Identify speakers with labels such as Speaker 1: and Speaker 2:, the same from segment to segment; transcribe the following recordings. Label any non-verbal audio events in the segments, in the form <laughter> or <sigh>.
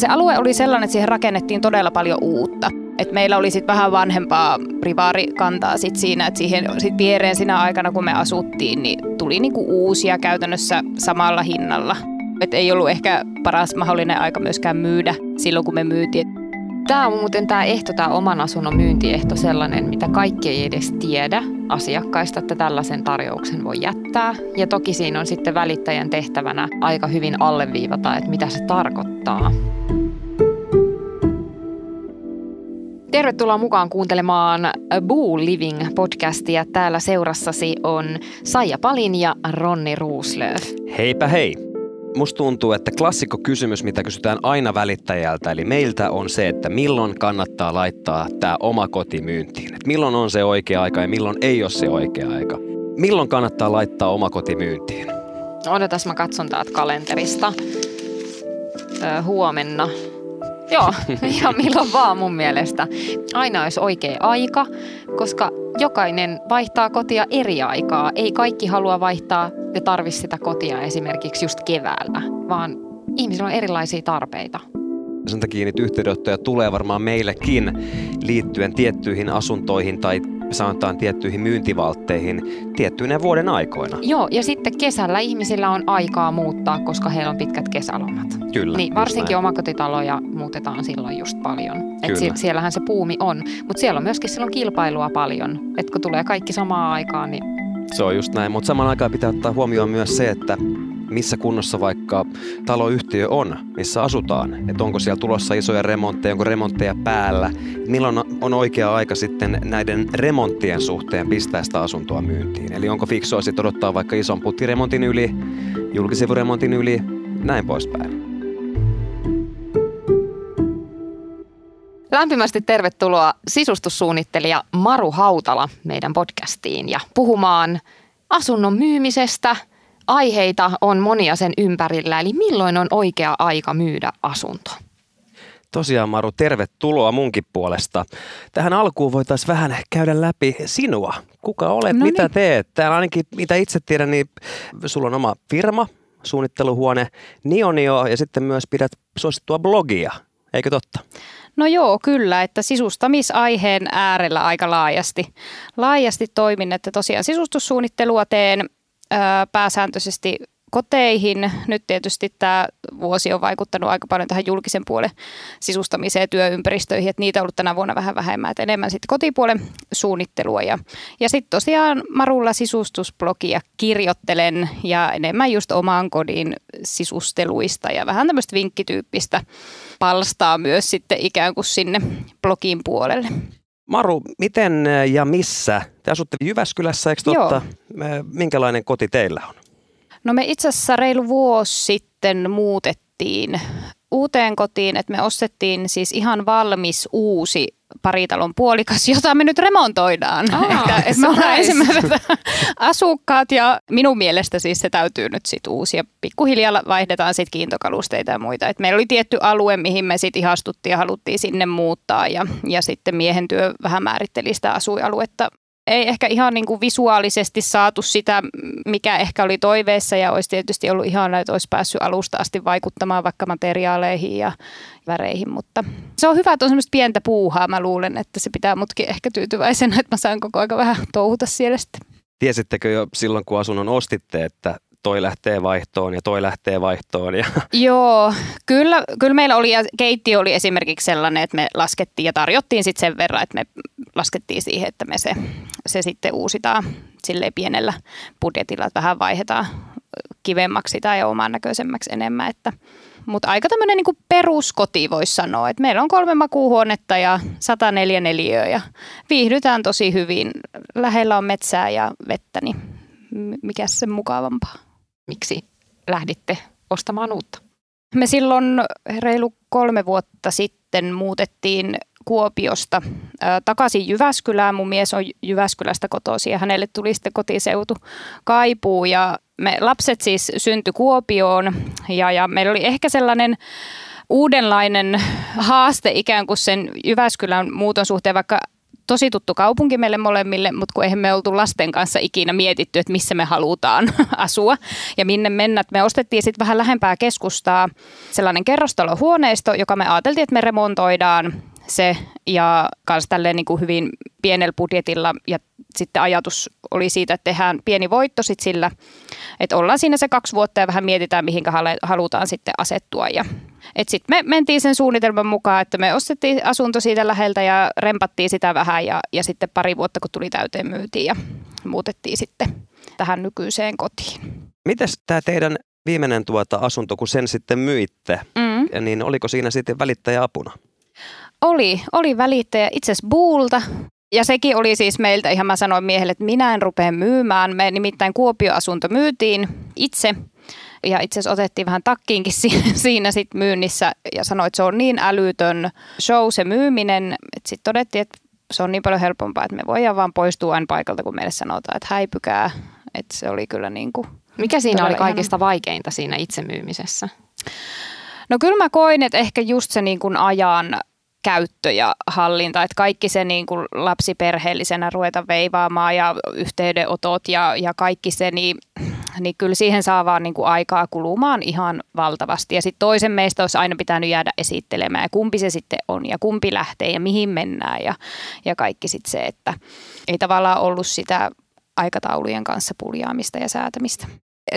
Speaker 1: Se alue oli sellainen, että siihen rakennettiin todella paljon uutta. Et meillä oli sitten vähän vanhempaa rivaarikantaa sit siinä, että siihen sit viereen siinä aikana, kun me asuttiin, niin tuli niinku uusia käytännössä samalla hinnalla. Et ei ollut ehkä paras mahdollinen aika myöskään myydä silloin, kun me myytiin.
Speaker 2: Tämä on muuten tämä ehto, tämä oman asunnon myyntiehto sellainen, mitä kaikki ei edes tiedä asiakkaista, että tällaisen tarjouksen voi jättää. Ja toki siinä on sitten välittäjän tehtävänä aika hyvin alleviivata, että mitä se tarkoittaa. Tervetuloa mukaan kuuntelemaan Boo Living podcastia. Täällä seurassasi on Saija Palin ja Ronni Ruuslöf.
Speaker 3: Heipä hei! Musta tuntuu, että klassikko kysymys, mitä kysytään aina välittäjältä, eli meiltä on se, että milloin kannattaa laittaa tämä oma koti myyntiin. Et milloin on se oikea aika ja milloin ei ole se oikea aika. Milloin kannattaa laittaa oma koti myyntiin?
Speaker 2: Odotas, mä katson täältä kalenterista. Öö, huomenna Joo, <laughs> ihan milloin vaan mun mielestä. Aina olisi oikea aika, koska jokainen vaihtaa kotia eri aikaa. Ei kaikki halua vaihtaa ja tarvi sitä kotia esimerkiksi just keväällä, vaan ihmisillä on erilaisia tarpeita.
Speaker 3: Sen takia niitä yhteydenottoja tulee varmaan meillekin liittyen tiettyihin asuntoihin tai sanotaan tiettyihin myyntivaltteihin tiettyinä vuoden aikoina.
Speaker 2: Joo, ja sitten kesällä ihmisillä on aikaa muuttaa, koska heillä on pitkät kesälomat.
Speaker 3: Kyllä.
Speaker 2: Niin, varsinkin omakotitaloja muutetaan silloin just paljon. Et sie- siellähän se puumi on, mutta siellä on myöskin silloin kilpailua paljon. Et kun tulee kaikki samaan aikaan, niin...
Speaker 3: Se on just näin, mutta samaan aikaan pitää ottaa huomioon myös se, että missä kunnossa vaikka taloyhtiö on, missä asutaan. Että onko siellä tulossa isoja remontteja, onko remontteja päällä. Milloin on oikea aika sitten näiden remonttien suhteen pistää sitä asuntoa myyntiin. Eli onko fiksua sitten odottaa vaikka ison puttiremontin yli, julkisivuremontin yli, näin poispäin.
Speaker 2: Lämpimästi tervetuloa sisustussuunnittelija Maru Hautala meidän podcastiin ja puhumaan asunnon myymisestä – aiheita on monia sen ympärillä, eli milloin on oikea aika myydä asunto?
Speaker 3: Tosiaan Maru, tervetuloa munkin puolesta. Tähän alkuun voitaisiin vähän käydä läpi sinua. Kuka olet, no mitä niin. teet? Täällä ainakin, mitä itse tiedän, niin sulla on oma firma, suunnitteluhuone Nionio ja sitten myös pidät suosittua blogia. Eikö totta?
Speaker 1: No joo, kyllä, että sisustamisaiheen äärellä aika laajasti. Laajasti toimin, että tosiaan sisustussuunnittelua teen pääsääntöisesti koteihin. Nyt tietysti tämä vuosi on vaikuttanut aika paljon tähän julkisen puolen sisustamiseen ja työympäristöihin, että niitä on ollut tänä vuonna vähän vähemmän, että enemmän sitten kotipuolen suunnittelua. Ja, ja sitten tosiaan Marulla sisustusblogia kirjoittelen ja enemmän just oman kodin sisusteluista ja vähän tämmöistä vinkkityyppistä palstaa myös sitten ikään kuin sinne blogin puolelle.
Speaker 3: Maru, miten ja missä? Te asutte Jyväskylässä, eikö totta? Joo. Minkälainen koti teillä on?
Speaker 1: No me itse asiassa reilu vuosi sitten muutettiin uuteen kotiin, että me ostettiin siis ihan valmis uusi paritalon puolikas, jota me nyt remontoidaan.
Speaker 2: Oh, että,
Speaker 1: että me ollaan ensimmäiset asukkaat ja minun mielestä siis se täytyy nyt sitten uusia. Pikkuhiljaa vaihdetaan sitten kiintokalusteita ja muita. Et meillä oli tietty alue, mihin me sitten ihastuttiin ja haluttiin sinne muuttaa ja, ja sitten miehen työ vähän määritteli sitä asuinaluetta ei ehkä ihan niin kuin visuaalisesti saatu sitä, mikä ehkä oli toiveessa ja olisi tietysti ollut ihan, että olisi päässyt alusta asti vaikuttamaan vaikka materiaaleihin ja väreihin, mutta se on hyvä, että on semmoista pientä puuhaa. Mä luulen, että se pitää mutkin ehkä tyytyväisenä, että mä saan koko ajan vähän touhuta siellä sitten.
Speaker 3: Tiesittekö jo silloin, kun asunnon ostitte, että toi lähtee vaihtoon ja toi lähtee vaihtoon. Ja. <laughs>
Speaker 1: Joo, kyllä, kyllä meillä oli ja keittiö oli esimerkiksi sellainen, että me laskettiin ja tarjottiin sitten sen verran, että me laskettiin siihen, että me se, se sitten uusitaan sille pienellä budjetilla, että vähän vaihdetaan kivemmaksi tai oman näköisemmäksi enemmän, että mutta aika tämmöinen niin peruskoti voisi sanoa, että meillä on kolme makuuhuonetta ja 104 neliöä ja viihdytään tosi hyvin. Lähellä on metsää ja vettä, niin mikä se mukavampaa.
Speaker 2: Miksi lähditte ostamaan uutta?
Speaker 1: Me silloin reilu kolme vuotta sitten muutettiin Kuopiosta ää, takaisin Jyväskylään. Mun mies on Jyväskylästä kotoisin ja hänelle tuli sitten kotiseutu kaipuu ja me lapset siis syntyi Kuopioon ja, ja meillä oli ehkä sellainen uudenlainen haaste ikään kuin sen Jyväskylän muuton suhteen, vaikka tosi tuttu kaupunki meille molemmille, mutta kun eihän me oltu lasten kanssa ikinä mietitty, että missä me halutaan <laughs> asua ja minne mennä. Me ostettiin sitten vähän lähempää keskustaa sellainen kerrostalohuoneisto, joka me ajateltiin, että me remontoidaan se ja kanssa tälleen niin kuin hyvin pienellä budjetilla ja sitten ajatus oli siitä, että tehdään pieni voitto sit sillä, että ollaan siinä se kaksi vuotta ja vähän mietitään, mihinkä halutaan sitten asettua. Ja, sitten me mentiin sen suunnitelman mukaan, että me ostettiin asunto siitä läheltä ja rempattiin sitä vähän ja, ja sitten pari vuotta kun tuli täyteen myytiin ja muutettiin sitten tähän nykyiseen kotiin.
Speaker 3: Mites tämä teidän viimeinen tuota asunto, kun sen sitten myitte, mm. niin oliko siinä sitten välittäjä apuna?
Speaker 1: Oli, oli välittäjä itse asiassa Buulta. Ja sekin oli siis meiltä, ihan mä sanoin miehelle, että minä en rupea myymään. Me nimittäin Kuopio-asunto myytiin itse ja itse asiassa otettiin vähän takkiinkin <laughs> siinä sit myynnissä ja sanoi, että se on niin älytön show se myyminen, että sitten todettiin, että se on niin paljon helpompaa, että me voidaan vaan poistua aina paikalta, kun meille sanotaan, että häipykää. Että se oli kyllä niin kuin
Speaker 2: Mikä siinä oli kaikista ihan... vaikeinta siinä itse myymisessä?
Speaker 1: No kyllä mä koin, että ehkä just se niin kuin ajan käyttö ja hallinta, että kaikki se niin kuin lapsiperheellisenä ruveta veivaamaan ja yhteydenotot ja, ja kaikki se, niin, niin kyllä siihen saa vaan niin kuin aikaa kulumaan ihan valtavasti. Ja sitten toisen meistä olisi aina pitänyt jäädä esittelemään, ja kumpi se sitten on ja kumpi lähtee ja mihin mennään ja, ja kaikki sitten se, että ei tavallaan ollut sitä aikataulujen kanssa puljaamista ja säätämistä.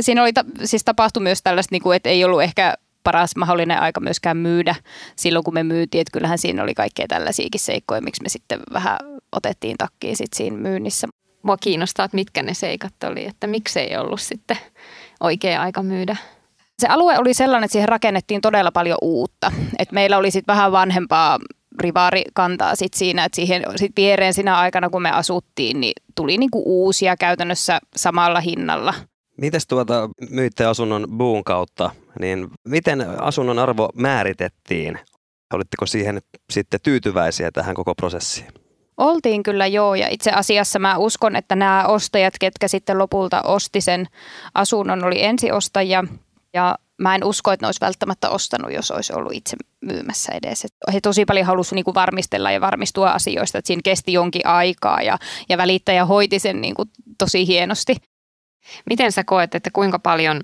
Speaker 1: Siinä oli, siis tapahtui myös tällaista, niin kuin, että ei ollut ehkä paras mahdollinen aika myöskään myydä silloin, kun me myytiin. Että kyllähän siinä oli kaikkea tällaisiakin seikkoja, miksi me sitten vähän otettiin takkiin sit siinä myynnissä.
Speaker 2: Mua kiinnostaa, että mitkä ne seikat oli, että miksei ollut sitten oikea aika myydä.
Speaker 1: Se alue oli sellainen, että siihen rakennettiin todella paljon uutta. Et meillä oli sitten vähän vanhempaa rivaarikantaa sit siinä, että siihen sit viereen siinä aikana, kun me asuttiin, niin tuli niinku uusia käytännössä samalla hinnalla –
Speaker 3: Mites tuota myitte asunnon buun kautta, niin miten asunnon arvo määritettiin? Olitteko siihen sitten tyytyväisiä tähän koko prosessiin?
Speaker 1: Oltiin kyllä joo ja itse asiassa mä uskon, että nämä ostajat, ketkä sitten lopulta osti sen asunnon, oli ensiostajia ja mä en usko, että ne olisi välttämättä ostanut, jos olisi ollut itse myymässä edes. he tosi paljon halusivat niin varmistella ja varmistua asioista, että siinä kesti jonkin aikaa ja, ja välittäjä hoiti sen niin kuin tosi hienosti.
Speaker 2: Miten sä koet, että kuinka paljon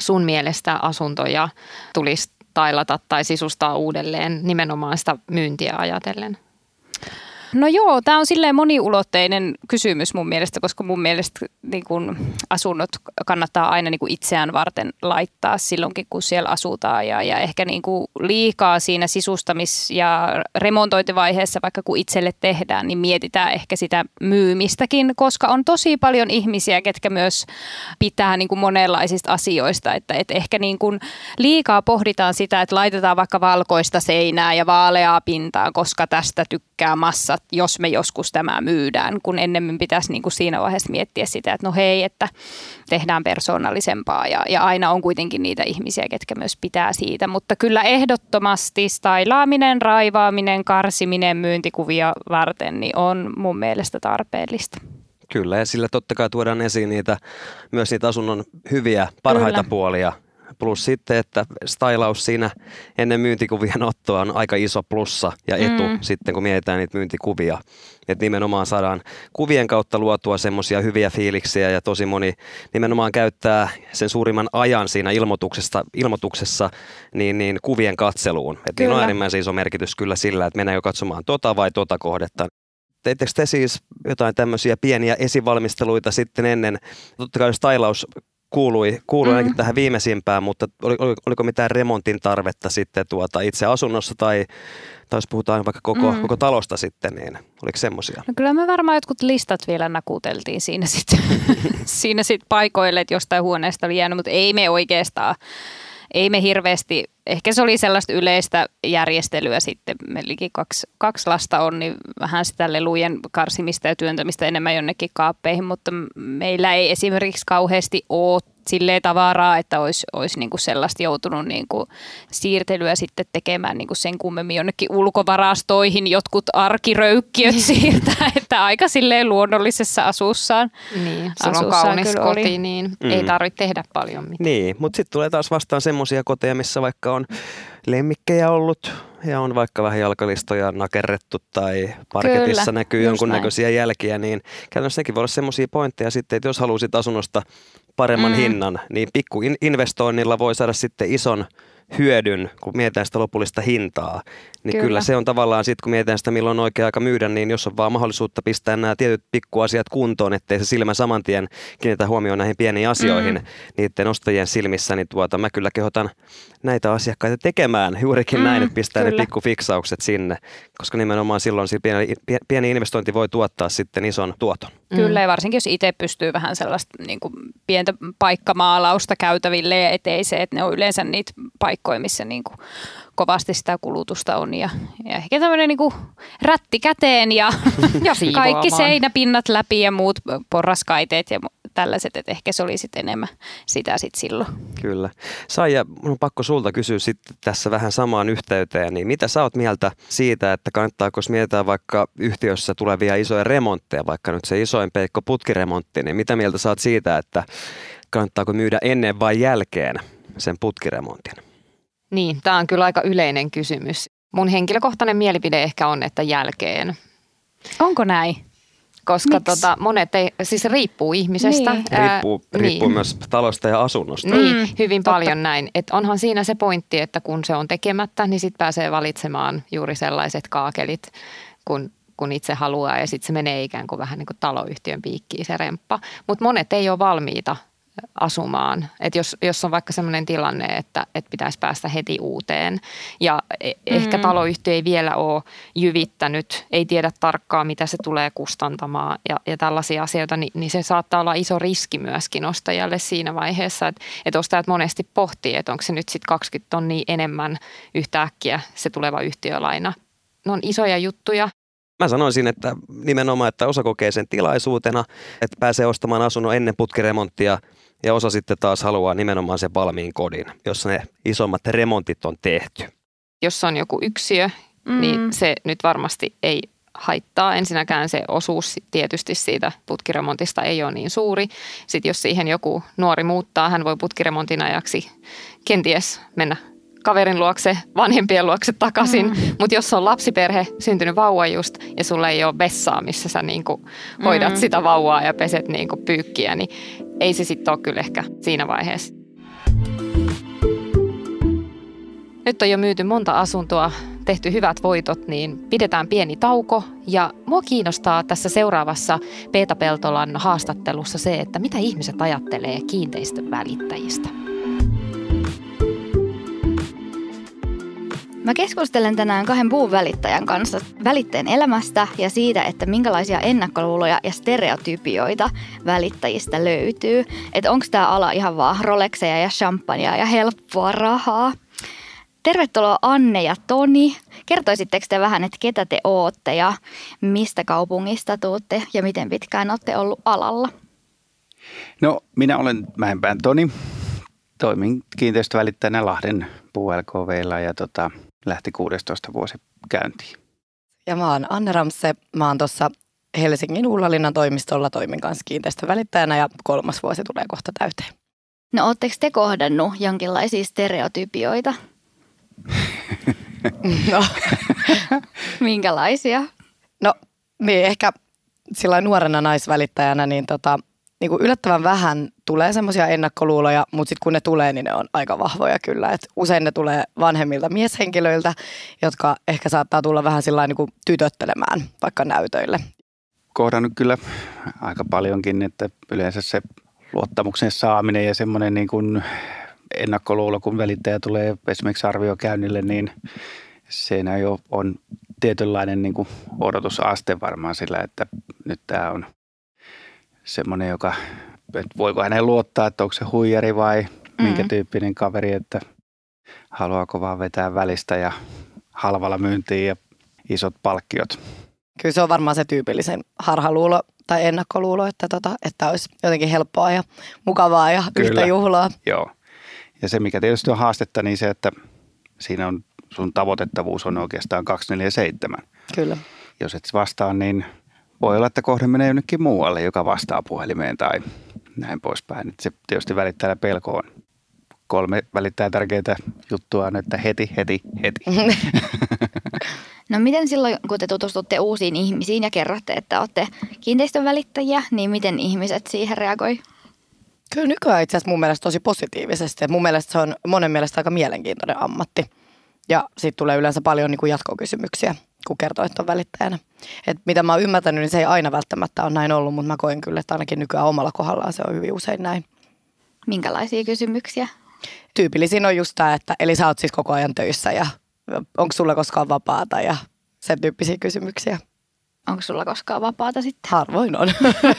Speaker 2: sun mielestä asuntoja tulisi tailata tai sisustaa uudelleen nimenomaan sitä myyntiä ajatellen?
Speaker 1: No joo, tämä on silleen moniulotteinen kysymys mun mielestä, koska mun mielestä niin kun asunnot kannattaa aina niin kun itseään varten laittaa silloinkin, kun siellä asutaan. Ja, ja ehkä niin liikaa siinä sisustamis- ja remontointivaiheessa, vaikka kun itselle tehdään, niin mietitään ehkä sitä myymistäkin, koska on tosi paljon ihmisiä, ketkä myös pitää niin monenlaisista asioista. Että, että ehkä niin kuin liikaa pohditaan sitä, että laitetaan vaikka valkoista seinää ja vaaleaa pintaa, koska tästä tykkää massat jos me joskus tämä myydään, kun ennemmin pitäisi niin kuin siinä vaiheessa miettiä sitä, että no hei, että tehdään persoonallisempaa ja, ja aina on kuitenkin niitä ihmisiä, ketkä myös pitää siitä, mutta kyllä ehdottomasti stailaaminen, raivaaminen, karsiminen myyntikuvia varten niin on mun mielestä tarpeellista.
Speaker 3: Kyllä, ja sillä totta kai tuodaan esiin niitä, myös niitä asunnon hyviä, parhaita Kyllä. puolia, Plus sitten, että stylaus siinä ennen myyntikuvien ottoa on aika iso plussa ja etu mm. sitten, kun mietitään niitä myyntikuvia. Että nimenomaan saadaan kuvien kautta luotua semmoisia hyviä fiiliksiä ja tosi moni nimenomaan käyttää sen suurimman ajan siinä ilmoituksessa, ilmoituksessa niin, niin kuvien katseluun. Että niin on äärimmäisen iso merkitys kyllä sillä, että mennään jo katsomaan tota vai tota kohdetta. Teittekö te siis jotain tämmöisiä pieniä esivalmisteluita sitten ennen? Totta kai stylaus kuului, kuului mm. ainakin tähän viimeisimpään, mutta oli, oli, oliko mitään remontin tarvetta sitten tuota itse asunnossa tai, tai jos puhutaan vaikka koko, mm. koko talosta sitten, niin oliko semmoisia?
Speaker 1: No kyllä me varmaan jotkut listat vielä nakuteltiin siinä sitten <laughs> siinä sit paikoille, että jostain huoneesta oli jäänyt, mutta ei me oikeastaan ei me hirveästi, ehkä se oli sellaista yleistä järjestelyä sitten, meilläkin kaksi, kaksi lasta on, niin vähän sitä lelujen karsimista ja työntämistä enemmän jonnekin kaappeihin, mutta meillä ei esimerkiksi kauheasti ole silleen tavaraa, että olisi, olisi niin kuin sellaista joutunut niin kuin siirtelyä sitten tekemään niin kuin sen kummemmin jonnekin ulkovarastoihin jotkut arkiröykkiöt niin. siirtää, <laughs> että aika silleen luonnollisessa asussaan.
Speaker 2: Niin, sulla on kaunis koti, oli. niin mm. ei tarvitse tehdä paljon mitään.
Speaker 3: Niin, mutta sitten tulee taas vastaan semmoisia koteja, missä vaikka on lemmikkejä ollut ja on vaikka vähän jalkalistoja nakerrettu tai parketissa
Speaker 1: Kyllä,
Speaker 3: näkyy jonkunnäköisiä jälkiä, niin käytännössä nekin voi olla semmoisia pointteja sitten, että jos haluaisit asunnosta paremman
Speaker 1: Mm.
Speaker 3: hinnan, niin pikku in- investoinnilla voi saada sitten ison hyödyn, kun mietitään sitä lopullista hintaa. Niin kyllä,
Speaker 1: Kyllä.
Speaker 3: se on tavallaan sitten, kun mietitään sitä, milloin on oikea aika myydä, niin jos on vaan mahdollisuutta pistää nämä tietyt pikkuasiat kuntoon, ettei se silmä saman tien kiinnitä huomioon näihin pieniin asioihin mm. niiden ostajien silmissä, niin tuota, mä kyllä kehotan näitä asiakkaita tekemään juurikin mm, näin, että pistää
Speaker 1: kyllä.
Speaker 3: ne pikkufiksaukset sinne, koska nimenomaan silloin pieni, pieni investointi voi tuottaa sitten ison tuoton.
Speaker 1: Kyllä, ja varsinkin jos itse pystyy vähän sellaista niin kuin pientä paikkamaalausta käytäville ja eteiseen, että ne on yleensä niitä paikkoja, missä niin kuin kovasti sitä kulutusta on. Ja, ja ehkä tämmöinen niin rätti käteen ja, <laughs>
Speaker 2: Ja
Speaker 1: kaikki seinäpinnat läpi ja muut porraskaiteet ja tällaiset, että ehkä se oli sitten enemmän sitä sitten silloin.
Speaker 3: Kyllä. Saija, mun on pakko sulta kysyä sitten tässä vähän samaan yhteyteen, niin mitä sä oot mieltä siitä, että kannattaako, mietitään vaikka yhtiössä tulevia isoja remontteja, vaikka nyt se isoin peikko putkiremontti, niin mitä mieltä sä oot siitä, että kannattaako myydä ennen vai jälkeen sen putkiremontin?
Speaker 2: Niin, tämä on kyllä aika yleinen kysymys. Mun henkilökohtainen mielipide ehkä on, että jälkeen.
Speaker 1: Onko näin?
Speaker 2: Koska tota, monet ei, siis riippuu ihmisestä.
Speaker 1: Niin.
Speaker 2: Ää,
Speaker 3: Riippuu, riippuu
Speaker 2: niin.
Speaker 3: myös talosta ja asunnosta.
Speaker 2: Niin,
Speaker 1: Mm,
Speaker 2: hyvin
Speaker 1: totta.
Speaker 2: paljon näin. Et onhan siinä se pointti, että kun se on tekemättä, niin sitten pääsee valitsemaan juuri sellaiset kaakelit, kun, kun itse haluaa. Ja sitten se menee ikään kuin vähän niin kuin taloyhtiön piikkiin se remppa. Mutta monet ei ole valmiita asumaan. Et jos, jos on vaikka sellainen tilanne, että, että pitäisi päästä heti uuteen ja e- ehkä
Speaker 1: Mm.
Speaker 2: taloyhtiö ei vielä ole jyvittänyt, ei tiedä tarkkaan mitä se tulee kustantamaan ja, ja tällaisia asioita, niin, niin se saattaa olla iso riski myöskin ostajalle siinä vaiheessa, että, että ostajat monesti pohtii, että onko se nyt sitten 20 tonnia enemmän yhtäkkiä se tuleva yhtiölaina. Ne on isoja juttuja,
Speaker 3: Mä sanoisin, että nimenomaan, että osa kokee sen tilaisuutena, että pääsee ostamaan asunnon ennen putkiremonttia ja osa sitten taas haluaa nimenomaan sen valmiin kodin, jossa ne isommat remontit on tehty.
Speaker 2: jos on joku yksiö, mm. niin se nyt varmasti ei haittaa. Ensinnäkään se osuus tietysti siitä putkiremontista ei ole niin suuri. Sitten jos siihen joku nuori muuttaa, hän voi putkiremontin ajaksi kenties mennä kaverin luokse, vanhempien luokse takaisin. Mm. Mutta jos on lapsiperhe, syntynyt vauva just, ja sulla ei ole vessaa, missä sä niinku hoidat
Speaker 1: Mm.
Speaker 2: sitä vauvaa ja peset niinku pyykkiä, niin ei se sitten ole kyllä ehkä siinä vaiheessa. Nyt on jo myyty monta asuntoa, tehty hyvät voitot, niin pidetään pieni tauko. Ja mua kiinnostaa tässä seuraavassa Peeta Peltolan haastattelussa se, että mitä ihmiset ajattelee kiinteistön välittäjistä.
Speaker 4: Mä keskustelen tänään kahden puun välittäjän kanssa välittäjän elämästä ja siitä, että minkälaisia ennakkoluuloja ja stereotypioita välittäjistä löytyy. Että onko tämä ala ihan vaan Rolexeja ja champagnea ja helppoa rahaa. Tervetuloa Anne ja Toni. Kertoisitteko te vähän, että ketä te ootte ja mistä kaupungista tuutte ja miten pitkään olette ollut alalla?
Speaker 5: No, minä olen Mäenpään Toni. Toimin kiinteistövälittäjänä Lahden puu ja tota, lähti 16 vuosi käyntiin.
Speaker 6: Ja mä oon Anne Ramse. Mä oon tuossa Helsingin Ullalinnan toimistolla toimin kanssa kiinteistövälittäjänä ja kolmas vuosi tulee kohta täyteen.
Speaker 4: No ootteko te kohdannut jonkinlaisia stereotypioita? <laughs>
Speaker 6: No, <laughs>
Speaker 4: Minkälaisia?
Speaker 6: no niin ehkä sillä nuorena naisvälittäjänä niin, tota, niin kuin yllättävän vähän tulee semmoisia ennakkoluuloja, mutta sitten kun ne tulee, niin ne on aika vahvoja kyllä. Et usein ne tulee vanhemmilta mieshenkilöiltä, jotka ehkä saattaa tulla vähän sillä niin tytöttelemään vaikka näytöille.
Speaker 5: Kohdannut kyllä aika paljonkin, että yleensä se luottamuksen saaminen ja semmoinen niin kuin ennakkoluulo, kun välittäjä tulee esimerkiksi arviokäynnille, niin siinä jo on tietynlainen niin kuin odotusaste varmaan sillä, että nyt tämä on semmoinen, joka, että voiko hänen luottaa, että onko se huijari vai minkä
Speaker 4: Mm.
Speaker 5: tyyppinen kaveri, että haluaako vaan vetää välistä ja halvalla myyntiin ja isot palkkiot.
Speaker 6: Kyllä se on varmaan se tyypillisen harhaluulo tai ennakkoluulo, että, tota, että olisi jotenkin helppoa ja mukavaa ja
Speaker 5: Kyllä.
Speaker 6: yhtä juhlaa.
Speaker 5: Joo. Ja se, mikä tietysti on haastetta, niin se, että siinä on sun tavoitettavuus on oikeastaan 247.
Speaker 6: Kyllä.
Speaker 5: Jos et vastaa, niin voi olla, että kohde menee jonnekin muualle, joka vastaa puhelimeen tai näin poispäin. Et se tietysti välittäjällä pelko on kolme välittää tärkeitä juttua on, että heti, heti, heti. <laughs>
Speaker 4: No miten silloin, kun te tutustutte uusiin ihmisiin ja kerrotte, että olette kiinteistön välittäjiä, niin miten ihmiset siihen reagoi?
Speaker 6: Kyllä nykyään itse asiassa mun mielestä tosi positiivisesti. Mun mielestä se on monen mielestä aika mielenkiintoinen ammatti. Ja sitten tulee yleensä paljon niin kuin jatkokysymyksiä, kun kertoo, että on välittäjänä. Et mitä mä oon ymmärtänyt, niin se ei aina välttämättä ole näin ollut, mutta mä koen kyllä, että ainakin nykyään omalla kohdallaan se on hyvin usein näin.
Speaker 4: Minkälaisia kysymyksiä?
Speaker 6: Tyypillisin on just tämä, että eli sä oot siis koko ajan töissä ja onko sulla koskaan vapaata ja sen tyyppisiä kysymyksiä.
Speaker 4: Onko sulla koskaan vapaata sitten?
Speaker 6: Harvoin on.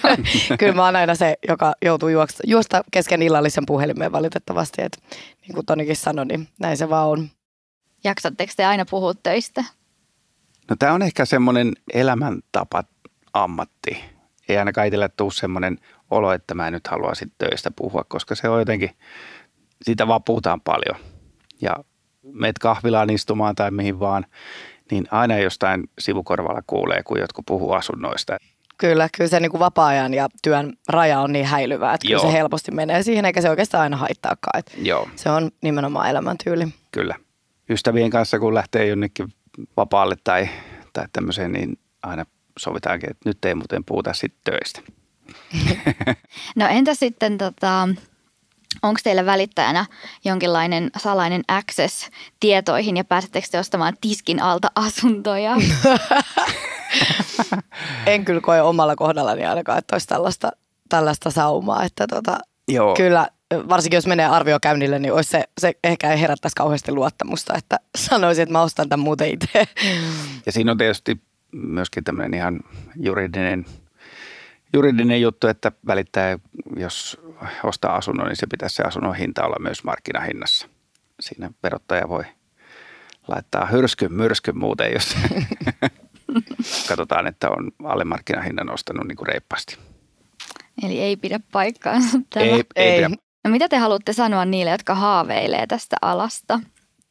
Speaker 6: <laughs> Kyllä mä oon aina se, joka joutuu juosta, juosta kesken illallisen puhelimeen valitettavasti. Et, niin kuin Tonikin sanoi, niin näin se vaan on.
Speaker 4: Jaksatteko te aina puhua töistä?
Speaker 5: No tämä on ehkä semmoinen elämäntapa ammatti. Ei ainakaan itselle tule semmoinen olo, että mä en nyt halua sit töistä puhua, koska se on jotenkin, siitä vaan puhutaan paljon. Ja meet kahvilaan istumaan tai mihin vaan, niin aina jostain sivukorvalla kuulee, kun jotkut puhuu asunnoista.
Speaker 6: Kyllä, kyllä se niin kuin vapaa-ajan ja työn raja on niin häilyvää, että kyllä
Speaker 5: Joo.
Speaker 6: se helposti menee siihen, eikä se oikeastaan aina haittaakaan. Että
Speaker 5: Joo,
Speaker 6: se on nimenomaan elämäntyyli.
Speaker 5: kyllä. Ystävien kanssa, kun lähtee jonnekin vapaalle tai, tai tämmöiseen, niin aina sovitaankin, että nyt ei muuten puhuta sitten töistä. <laughs>
Speaker 4: No entä sitten, tota, onko teillä välittäjänä jonkinlainen salainen access tietoihin ja pääsettekö te ostamaan tiskin alta asuntoja? <laughs>
Speaker 6: En kyllä koe omalla kohdallani ainakaan, että olisi tällaista, tällaista saumaa. Että tota,
Speaker 5: Joo,
Speaker 6: kyllä, varsinkin jos menee arviokäynnille, niin olisi se, se ehkä ei herättäisi kauheasti luottamusta, että sanoisin, että mä ostan tämän muuten itse.
Speaker 5: Ja siinä on tietysti myöskin tämmöinen ihan juridinen, juridinen juttu, että välittää, jos ostaa asunnon, niin se pitäisi se asunnon hinta olla myös markkinahinnassa. Siinä verottaja voi laittaa hyrskyn myrskyn muuten, jos <laughs> katsotaan, että on alle markkinahinnan ostanut niin kuin reippaasti.
Speaker 4: Eli ei pidä paikkaansa tämä.
Speaker 5: Ei, ei,
Speaker 6: Ei.
Speaker 5: pidä.
Speaker 4: No mitä te haluatte sanoa niille, jotka haaveilee tästä alasta?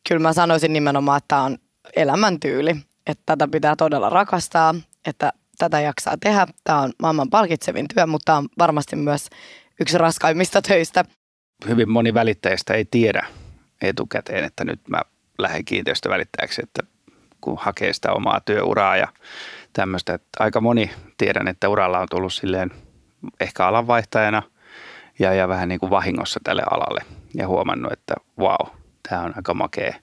Speaker 6: Kyllä mä sanoisin nimenomaan, että tämä on elämäntyyli, että tätä pitää todella rakastaa, että tätä jaksaa tehdä. Tämä on maailman palkitsevin työ, mutta tämä on varmasti myös yksi raskaimmista töistä.
Speaker 5: Hyvin moni välittäjistä ei tiedä etukäteen, että nyt mä lähden kiinteistövälittäjäksi, että kun hakee sitä omaa työuraa ja tämmöistä. Että aika moni tiedän, että uralla on tullut silleen ehkä alanvaihtajana ja, ja vähän niin kuin vahingossa tälle alalle ja huomannut, että vau, tämä on aika makea,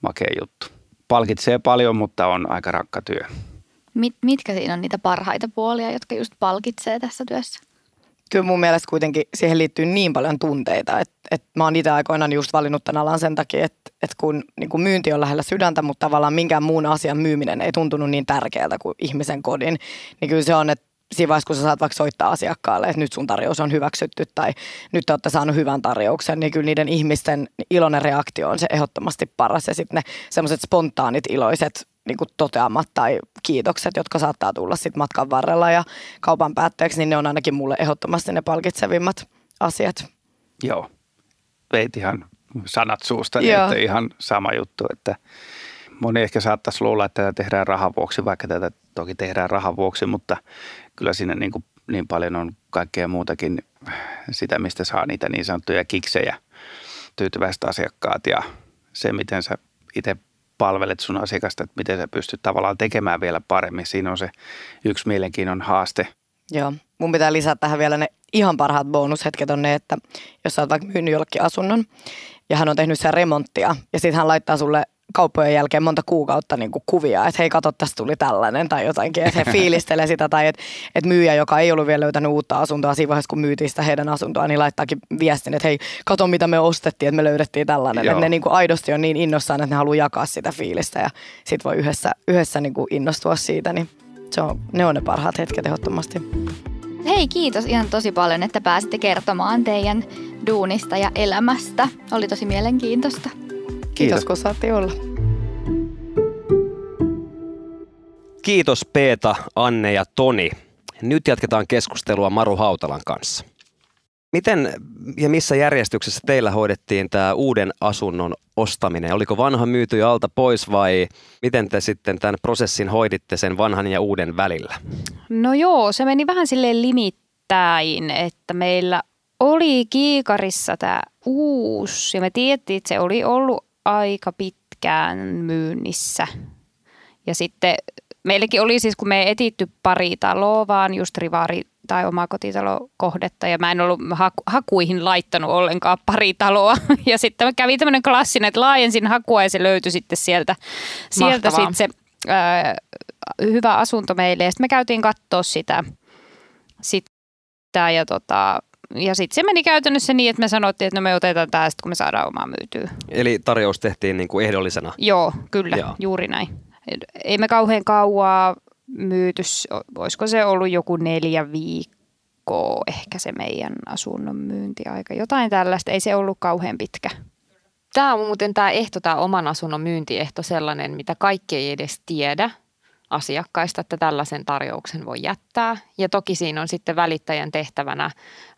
Speaker 5: makea juttu. Palkitsee paljon, mutta on aika rankka työ.
Speaker 4: Mit, mitkä siinä on niitä parhaita puolia, jotka just palkitsee tässä työssä?
Speaker 6: Kyllä mun mielestä kuitenkin siihen liittyy niin paljon tunteita, että, että mä oon itse aikoinaan just valinnut tämän alan sen takia, että, että kun niin kuin myynti on lähellä sydäntä, mutta tavallaan minkään muun asian myyminen ei tuntunut niin tärkeältä kuin ihmisen kodin, niin kyllä se on, että siinä vaiheessa, kun sä saat vaikka soittaa asiakkaalle, että nyt sun tarjous on hyväksytty tai nyt te olette saanut hyvän tarjouksen, niin kyllä niiden ihmisten iloinen reaktio on se ehdottomasti paras. Ja sitten ne semmoiset spontaanit iloiset niin kuin toteamat tai kiitokset, jotka saattaa tulla sitten matkan varrella ja kaupan päätteeksi, niin ne on ainakin mulle ehdottomasti ne palkitsevimmat asiat.
Speaker 5: Joo, veit ihan sanat suusta, niin
Speaker 6: Joo.
Speaker 5: että ihan sama juttu, että moni ehkä saattaisi luulla, että tätä tehdään rahan vuoksi, vaikka tätä toki tehdään rahan vuoksi, mutta kyllä siinä niin, kuin, niin paljon on kaikkea muutakin sitä, mistä saa niitä niin sanottuja kiksejä, tyytyväiset asiakkaat ja se, miten sä itse palvelet sun asiakasta, että miten sä pystyt tavallaan tekemään vielä paremmin. Siinä on se yksi mielenkiinnon haaste.
Speaker 6: Joo. Mun pitää lisätä tähän vielä ne ihan parhaat bonushetket on ne, että jos sä oot vaikka myynyt jollekin asunnon ja hän on tehnyt sen remonttia ja sitten hän laittaa sulle kauppojen jälkeen monta kuukautta niin kuin kuvia, että hei kato, tästä tuli tällainen tai jotainkin, että he <laughs> fiilistelee sitä tai että, että myyjä, joka ei ollut vielä löytänyt uutta asuntoa siinä vaiheessa, kun myytiin sitä heidän asuntoa, niin laittaakin viestin, että hei, kato mitä me ostettiin, että me löydettiin tällainen.
Speaker 5: Joo.
Speaker 6: Että ne niin kuin aidosti on niin innossaan, että ne haluaa jakaa sitä fiilistä ja sit voi yhdessä, yhdessä niin kuin innostua siitä, niin se on, ne on ne parhaat hetket ehdottomasti.
Speaker 4: Hei, kiitos ihan tosi paljon, että pääsitte kertomaan teidän duunista ja elämästä. Oli tosi mielenkiintoista.
Speaker 6: Kiitos,
Speaker 5: Kiitos.
Speaker 6: kun saatiin olla.
Speaker 3: Kiitos Peeta, Anne ja Toni. Nyt jatketaan keskustelua Maru Hautalan kanssa. Miten ja missä järjestyksessä teillä hoidettiin tämä uuden asunnon ostaminen? Oliko vanha myyty jo alta pois vai miten te sitten tämän prosessin hoiditte sen vanhan ja uuden välillä?
Speaker 1: No joo, se meni vähän silleen limittäin, että meillä oli Kiikarissa tämä uusi ja me tiedettiin, että se oli ollut aika pitkään myynnissä. Ja sitten meilläkin oli siis, kun me ei etitty pari taloa, vaan just rivaari tai oma kotitalokohdetta ja mä en ollut haku, hakuihin laittanut ollenkaan pari taloa. <laughs> Ja sitten mä kävin tämmöinen klassinen, että laajensin hakua ja se löytyi sitten sieltä, sieltä sit se ää, hyvä asunto meille. Ja sitten me käytiin katsoa sitä, sitä ja tota, ja sitten se meni käytännössä niin, että me sanottiin, että no me otetaan tämä kun me saadaan omaa myytyä.
Speaker 3: Eli tarjous tehtiin niin kuin ehdollisena?
Speaker 1: Joo, kyllä, Joo. juuri näin. Ei me kauhean kauaa myyty, olisiko se ollut joku neljä viikkoa ehkä se meidän asunnon myyntiaika. Jotain tällaista, ei se ollut kauhean pitkä.
Speaker 2: Tämä on muuten tämä ehto, tämä oman asunnon myyntiehto sellainen, mitä kaikki ei edes tiedä asiakkaista, että tällaisen tarjouksen voi jättää. Ja toki siinä on sitten välittäjän tehtävänä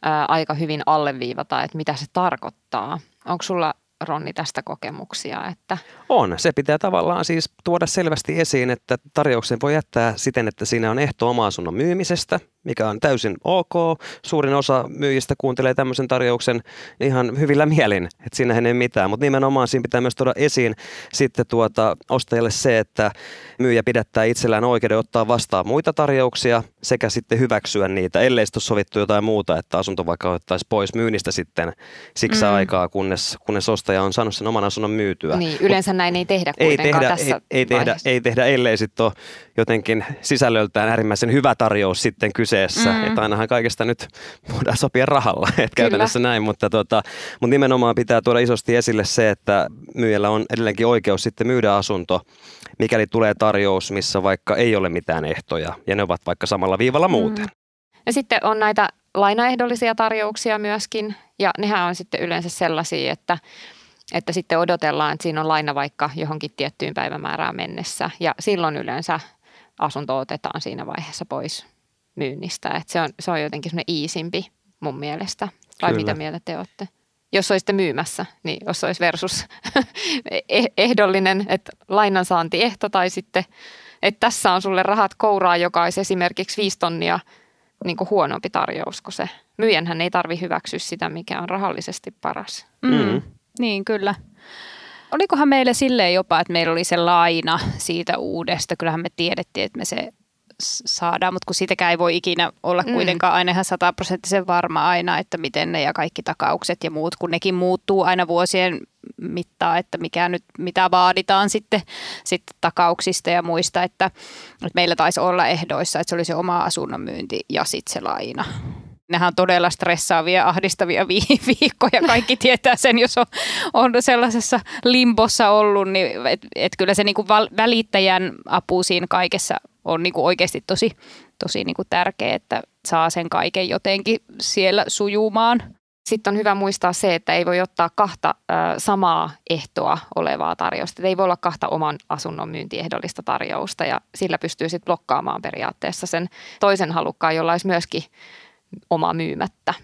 Speaker 2: ää, aika hyvin alleviivata, että mitä se tarkoittaa. Onko sulla Ronni tästä kokemuksia? Että...
Speaker 3: On. Se pitää tavallaan siis tuoda selvästi esiin, että tarjouksen voi jättää siten, että siinä on ehto oma-asunnon myymisestä, mikä on täysin ok. Suurin osa myyjistä kuuntelee tämmöisen tarjouksen ihan hyvillä mielin, että siinä ei mitään. Mutta nimenomaan siinä pitää myös tuoda esiin sitten tuota ostajalle se, että myyjä pidättää itsellään oikeuden ottaa vastaan muita tarjouksia sekä sitten hyväksyä niitä, ellei sitten sovittu jotain muuta, että asunto vaikka otettaisiin pois myynnistä sitten siksi mm. aikaa, kunnes, kunnes ostaja on saanut sen oman asunnon myytyä.
Speaker 2: Niin, yleensä Mut näin ei tehdä kuitenkaan ei tehdä, tässä
Speaker 3: ei, ei tehdä, ei tehdä, ellei sitten ole jotenkin sisällöltään äärimmäisen hyvä tarjous sitten kyse kyseessä. Mm. Että ainahan kaikesta nyt voidaan sopia rahalla, <laughs> että käytännössä näin, mutta, tota, mutta nimenomaan pitää tuoda isosti esille se, että myyjällä on edelleenkin oikeus sitten myydä asunto, mikäli tulee tarjous, missä vaikka ei ole mitään ehtoja ja ne ovat vaikka samalla viivalla mm. muuten. Mm.
Speaker 2: Ja sitten on näitä lainaehdollisia tarjouksia myöskin ja nehän on sitten yleensä sellaisia, että että sitten odotellaan, että siinä on laina vaikka johonkin tiettyyn päivämäärään mennessä ja silloin yleensä asunto otetaan siinä vaiheessa pois myynnistä. että se, on, se on jotenkin semmoinen iisimpi mun mielestä. Vai Kyllä. mitä mieltä te olette? Jos olisitte myymässä, niin jos olisi versus <laughs> e-, ehdollinen, että lainansaantiehto tai sitten, että tässä on sulle rahat kouraa, joka olisi esimerkiksi viisi tonnia niin kuin huonompi tarjous kuin se. Myyjänhän ei tarvi hyväksyä sitä, mikä on rahallisesti paras.
Speaker 1: Mm. Mm. Niin, kyllä. Olikohan meille silleen jopa, että meillä oli se laina siitä uudesta. Kyllähän me tiedettiin, että me se saadaan, mutta kun siitäkään ei voi ikinä olla mm. kuitenkaan aina ihan sataprosenttisen varma aina, että miten ne ja kaikki takaukset ja muut, kun nekin muuttuu aina vuosien mittaa, että mikä nyt, mitä vaaditaan sitten, sitten takauksista ja muista, että, että meillä taisi olla ehdoissa, että se oli se oma asunnon myynti ja sitten se laina nehän on todella stressaavia, ahdistavia vi- <laughs> viikkoja. Kaikki tietää sen, jos on, on sellaisessa limbossa ollut, niin et, et kyllä se niinku val- välittäjän apu siinä kaikessa on niinku oikeasti tosi, tosi niinku tärkeä, että saa sen kaiken jotenkin siellä sujumaan.
Speaker 2: Sitten on hyvä muistaa se, että ei voi ottaa kahta ö, samaa ehtoa olevaa tarjousta. Ei voi olla kahta oman asunnon myyntiehdollista tarjousta ja sillä pystyy sitten blokkaamaan periaatteessa sen toisen halukkaan, jolla olisi myöskin oma myymättä.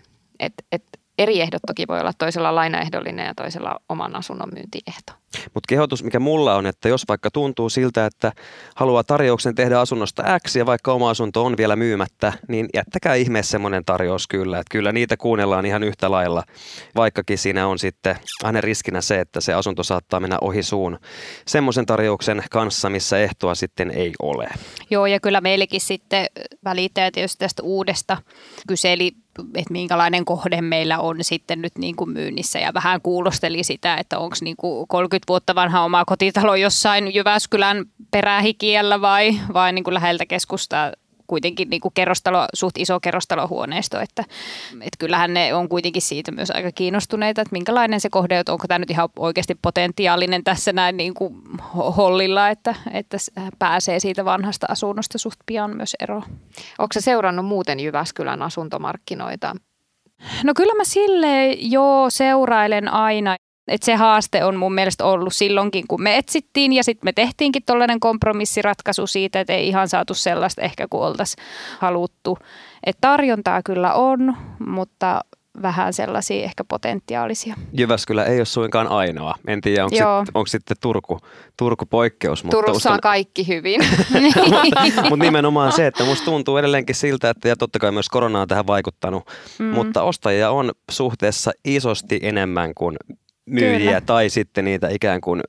Speaker 2: Et, et eri ehdot toki voi olla toisella lainaehdollinen ja toisella oman asunnon myyntiehto.
Speaker 3: Mutta kehotus, mikä mulla on, että jos vaikka tuntuu siltä, että haluaa tarjouksen tehdä asunnosta X ja vaikka oma asunto on vielä myymättä, niin jättäkää ihmeessä semmoinen tarjous kyllä. Että kyllä niitä kuunnellaan ihan yhtä lailla, vaikkakin siinä on sitten aina riskinä se, että se asunto saattaa mennä ohi suun semmoisen tarjouksen kanssa, missä ehtoa sitten ei ole.
Speaker 1: Joo, ja kyllä meillekin sitten välittäjä tietysti tästä uudesta kyseli että minkälainen kohde meillä on sitten nyt niin kuin myynnissä. Ja vähän kuulosteli sitä, että onko niin kuin 30 vuotta vanha oma kotitalo jossain Jyväskylän perähikiellä vai, vai niin kuin läheltä keskustaa kuitenkin niin kuin kerrostalo, suht iso kerrostalohuoneisto, että, että kyllähän ne on kuitenkin siitä myös aika kiinnostuneita, että minkälainen se kohde, että onko tämä nyt ihan oikeasti potentiaalinen tässä näin niin kuin hollilla, että, että pääsee siitä vanhasta asunnosta suht pian myös eroon.
Speaker 2: Onko se seurannut muuten Jyväskylän asuntomarkkinoita?
Speaker 1: No kyllä mä sille jo seurailen aina. Et se haaste on mun mielestä ollut silloinkin, kun me etsittiin ja sitten me tehtiinkin tuollainen kompromissiratkaisu siitä, että ei ihan saatu sellaista ehkä kuin oltaisiin haluttu. Et tarjontaa kyllä on, mutta vähän sellaisia ehkä potentiaalisia.
Speaker 3: Jyväskylä ei ole suinkaan ainoa. En tiedä, onko, sit, onko sitten Turku, Turku poikkeus. Mutta
Speaker 2: Turussa on kaikki hyvin. <laughs> <laughs>
Speaker 3: Mutta nimenomaan se, että musta tuntuu edelleenkin siltä, että ja totta kai myös korona on tähän vaikuttanut, mm. mutta ostajia on suhteessa isosti enemmän kuin myyjiä
Speaker 1: Kyllä.
Speaker 3: tai sitten niitä ikään kuin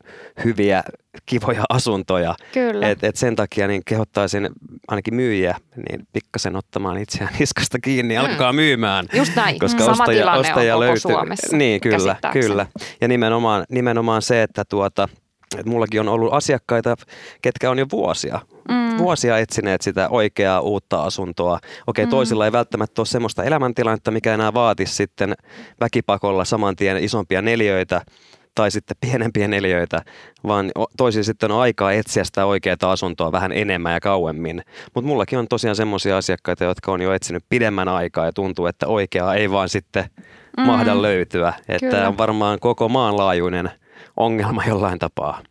Speaker 3: hyviä, kivoja asuntoja.
Speaker 1: Kyllä.
Speaker 3: Et, et sen takia niin kehottaisin ainakin myyjiä niin pikkasen ottamaan itseään <laughs> niskasta kiinni ja alkaa myymään.
Speaker 2: Just näin.
Speaker 3: Koska
Speaker 2: Sama
Speaker 3: ostaja,
Speaker 2: tilanne
Speaker 3: ostaja
Speaker 2: on koko
Speaker 3: löytyy.
Speaker 2: Suomessa.
Speaker 3: Niin, kyllä, kyllä. Ja nimenomaan, nimenomaan se, että tuota, että mullakin on ollut asiakkaita, ketkä on jo vuosia, mm. vuosia etsineet sitä oikeaa uutta asuntoa. Okei, mm. toisilla ei välttämättä ole semmoista elämäntilannetta, mikä enää vaatisi sitten väkipakolla saman tien isompia neljöitä tai sitten <laughs> pienempiä neljöitä, vaan toisilla sitten on aikaa etsiä sitä oikeaa asuntoa vähän enemmän ja kauemmin. Mutta mullakin on tosiaan semmoisia asiakkaita, jotka on jo etsinyt pidemmän aikaa ja tuntuu, että oikeaa ei vaan sitten mm. mahda löytyä. Että
Speaker 1: Kyllä.
Speaker 3: on varmaan koko maanlaajuinen ongelma jollain tapaa.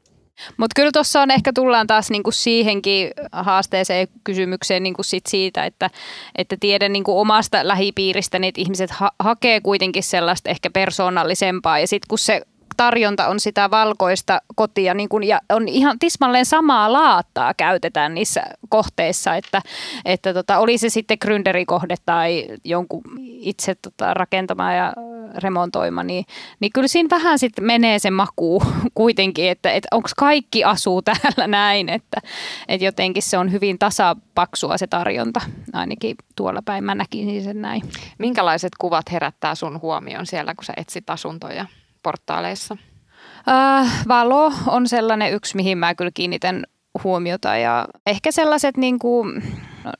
Speaker 1: Mutta kyllä tuossa on ehkä tullaan taas niinku siihenkin haasteeseen kysymykseen niinku sit siitä, että, että tiedän niinku omasta lähipiiristä, että ihmiset ha- hakee kuitenkin sellaista ehkä persoonallisempaa ja sitten kun se tarjonta on sitä valkoista kotia niin kun, ja on ihan tismalleen samaa laattaa käytetään niissä kohteissa, että, että tota, oli se sitten gründerikohde tai jonkun itse tota, rakentama ja remontoima, niin, niin kyllä siinä vähän sitten menee se maku <laughs> kuitenkin, että, että onko kaikki asuu täällä <laughs> näin, että, että jotenkin se on hyvin tasapaksua se tarjonta, ainakin tuolla päin mä näkisin sen näin.
Speaker 2: Minkälaiset kuvat herättää sun huomioon siellä, kun sä etsit asuntoja portaaleissa?
Speaker 1: Äh, valo on sellainen yksi, mihin mä kyllä kiinnitän huomiota ja ehkä sellaiset niin kuin,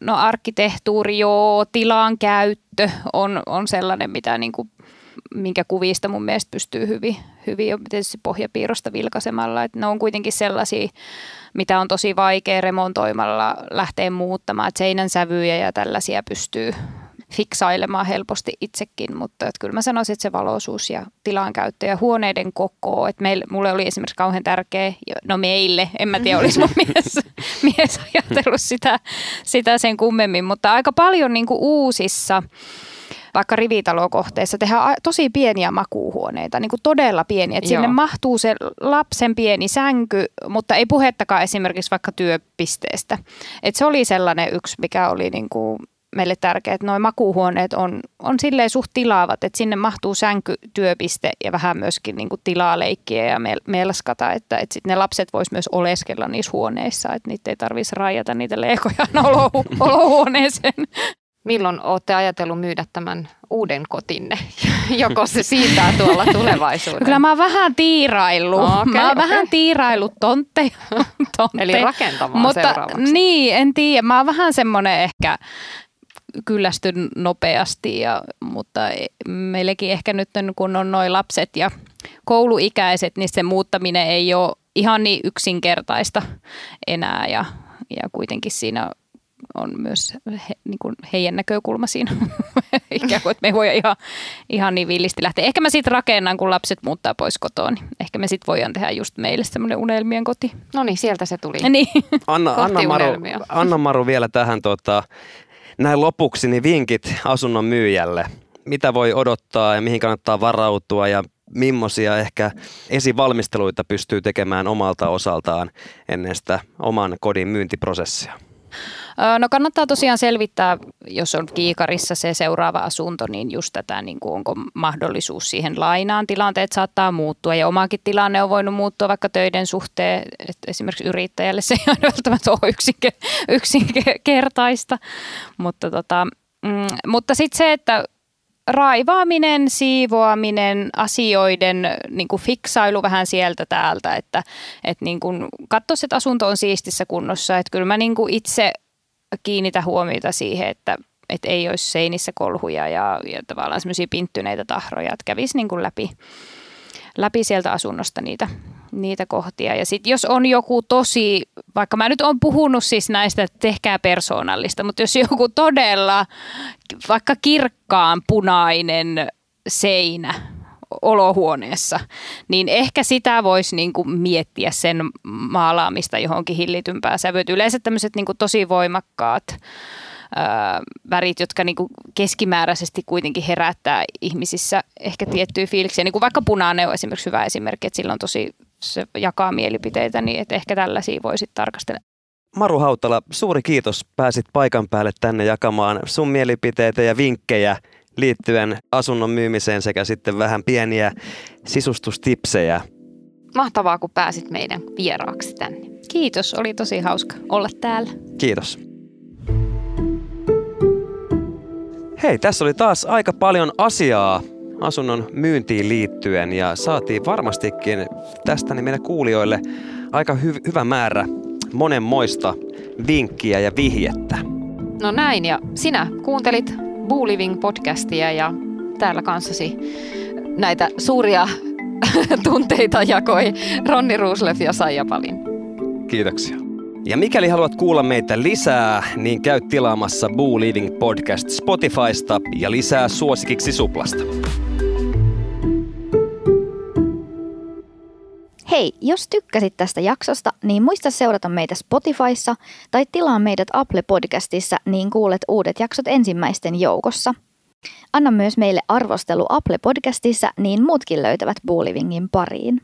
Speaker 1: no arkkitehtuuri, joo, tilan käyttö on, on sellainen, mitä niin kuin, minkä kuvista mun mielestä pystyy hyvin, hyvin tietysti pohjapiirrosta vilkaisemalla. Että ne on kuitenkin sellaisia, mitä on tosi vaikea remontoimalla lähteä muuttamaan. Että seinän sävyjä ja tällaisia pystyy fiksailemaan helposti itsekin, mutta että kyllä mä sanoisin, että se valoisuus ja tilankäyttö ja huoneiden koko, että meille, mulle oli esimerkiksi kauhean tärkeä, no meille, en mä tiedä, olisi mun <laughs> mies, mies ajatellut sitä, sitä sen kummemmin, mutta aika paljon niin kuin uusissa vaikka rivitalokohteissa tehdään tosi pieniä makuuhuoneita, niin kuin todella pieniä. Että sinne mahtuu se lapsen pieni sänky, mutta ei puhettakaan esimerkiksi vaikka työpisteestä. Et se oli sellainen yksi, mikä oli niin kuin meille tärkeää, että nuo makuuhuoneet on, on silleen suht tilaavat, että sinne mahtuu sänky, työpiste ja vähän myöskin niin kuin tilaa leikkiä ja mel- melskata, että, että sitten ne lapset vois myös oleskella niissä huoneissa, että niitä ei tarvitsisi rajata niitä leikoja <laughs> olohu- olohuoneeseen.
Speaker 2: Milloin olette ajatellut myydä tämän uuden kotinne? <laughs> Joko se siintää tuolla <laughs> tulevaisuudessa?
Speaker 1: Kyllä mä oon vähän tiiraillut.
Speaker 2: Okei,
Speaker 1: mä oon
Speaker 2: okei.
Speaker 1: vähän tiiraillut tontteja. tontteja.
Speaker 2: Eli rakentamaan
Speaker 1: Mutta
Speaker 2: seuraavaksi.
Speaker 1: niin, en tiedä. Mä oon vähän semmoinen ehkä kyllästyn nopeasti, ja, mutta e- meillekin ehkä nyt kun on noin lapset ja kouluikäiset, niin se muuttaminen ei ole ihan niin yksinkertaista enää ja, ja kuitenkin siinä on myös he, niin kuin heidän näkökulma siinä. <laughs> Ikään kuin, että me ei voi ihan, ihan niin villisti lähteä. Ehkä mä sitten rakennan, kun lapset muuttaa pois kotoa. Niin ehkä me sitten voidaan tehdä just meille semmoinen unelmien koti.
Speaker 2: No niin, sieltä se tuli.
Speaker 1: Niin.
Speaker 3: Anna, Anna, Maru. Anna Maru vielä tähän tota, näin lopuksi niin vinkit asunnon myyjälle. Mitä voi odottaa ja mihin kannattaa varautua ja millaisia ehkä esivalmisteluita pystyy tekemään omalta osaltaan ennen sitä oman kodin myyntiprosessia?
Speaker 1: No kannattaa tosiaan selvittää, jos on kiikarissa se seuraava asunto, niin just tätä, niin kuin onko mahdollisuus siihen lainaan. Tilanteet saattaa muuttua ja omakin tilanne on voinut muuttua vaikka töiden suhteen. että esimerkiksi yrittäjälle se ei aina välttämättä ole yksinke, yksinkertaista. Mutta, tota, mm, mutta sitten se, että raivaaminen, siivoaminen, asioiden niin kuin fiksailu vähän sieltä täältä, että, että niin kuin katsoisi, että asunto on siistissä kunnossa. Että kyllä mä niin kuin itse kiinnitä huomiota siihen, että, että ei olisi seinissä kolhuja ja, ja tavallaan semmoisia pinttyneitä tahroja, että kävisi niin kuin läpi, läpi sieltä asunnosta niitä, niitä kohtia. Ja sitten jos on joku tosi, vaikka mä nyt oon puhunut siis näistä, että tehkää persoonallista, mutta jos joku todella vaikka kirkkaan punainen seinä olohuoneessa, niin ehkä sitä voisi niinku miettiä sen maalaamista johonkin hillitympään sävyyn. Yleensä tämmöiset niinku tosi voimakkaat värit, jotka niin kuin keskimääräisesti kuitenkin herättää ihmisissä ehkä tiettyjä fiiliksiä. Niin kuin vaikka punainen on esimerkiksi hyvä esimerkki, että sillä on tosi, se jakaa mielipiteitä, niin että ehkä tällaisia voisit tarkastella.
Speaker 3: Maru Hautala, suuri kiitos. Pääsit paikan päälle tänne jakamaan sun mielipiteitä ja vinkkejä liittyen asunnon myymiseen sekä sitten vähän pieniä sisustustipsejä.
Speaker 2: Mahtavaa, kun pääsit meidän vieraaksi tänne.
Speaker 1: Kiitos, oli tosi hauska olla täällä.
Speaker 3: Kiitos. Hei, tässä oli taas aika paljon asiaa asunnon myyntiin liittyen ja saatiin varmastikin tästä niin meille kuulijoille aika hy- hyvä määrä monenmoista vinkkiä ja vihjettä.
Speaker 2: No näin, ja sinä kuuntelit Boo Living podcastia ja täällä kanssasi näitä suuria <laughs> tunteita jakoi Ronni Ruusleff ja Saija Palin.
Speaker 3: Kiitoksia. Ja mikäli haluat kuulla meitä lisää, niin käy tilaamassa Boo Living Podcast Spotifysta ja lisää suosikiksi Suplasta.
Speaker 4: Hei, jos tykkäsit tästä jaksosta, niin muista seurata meitä Spotifyssa tai tilaa meidät Apple Podcastissa, niin kuulet uudet jaksot ensimmäisten joukossa. Anna myös meille arvostelu Apple Podcastissa, niin muutkin löytävät Buulivingin pariin.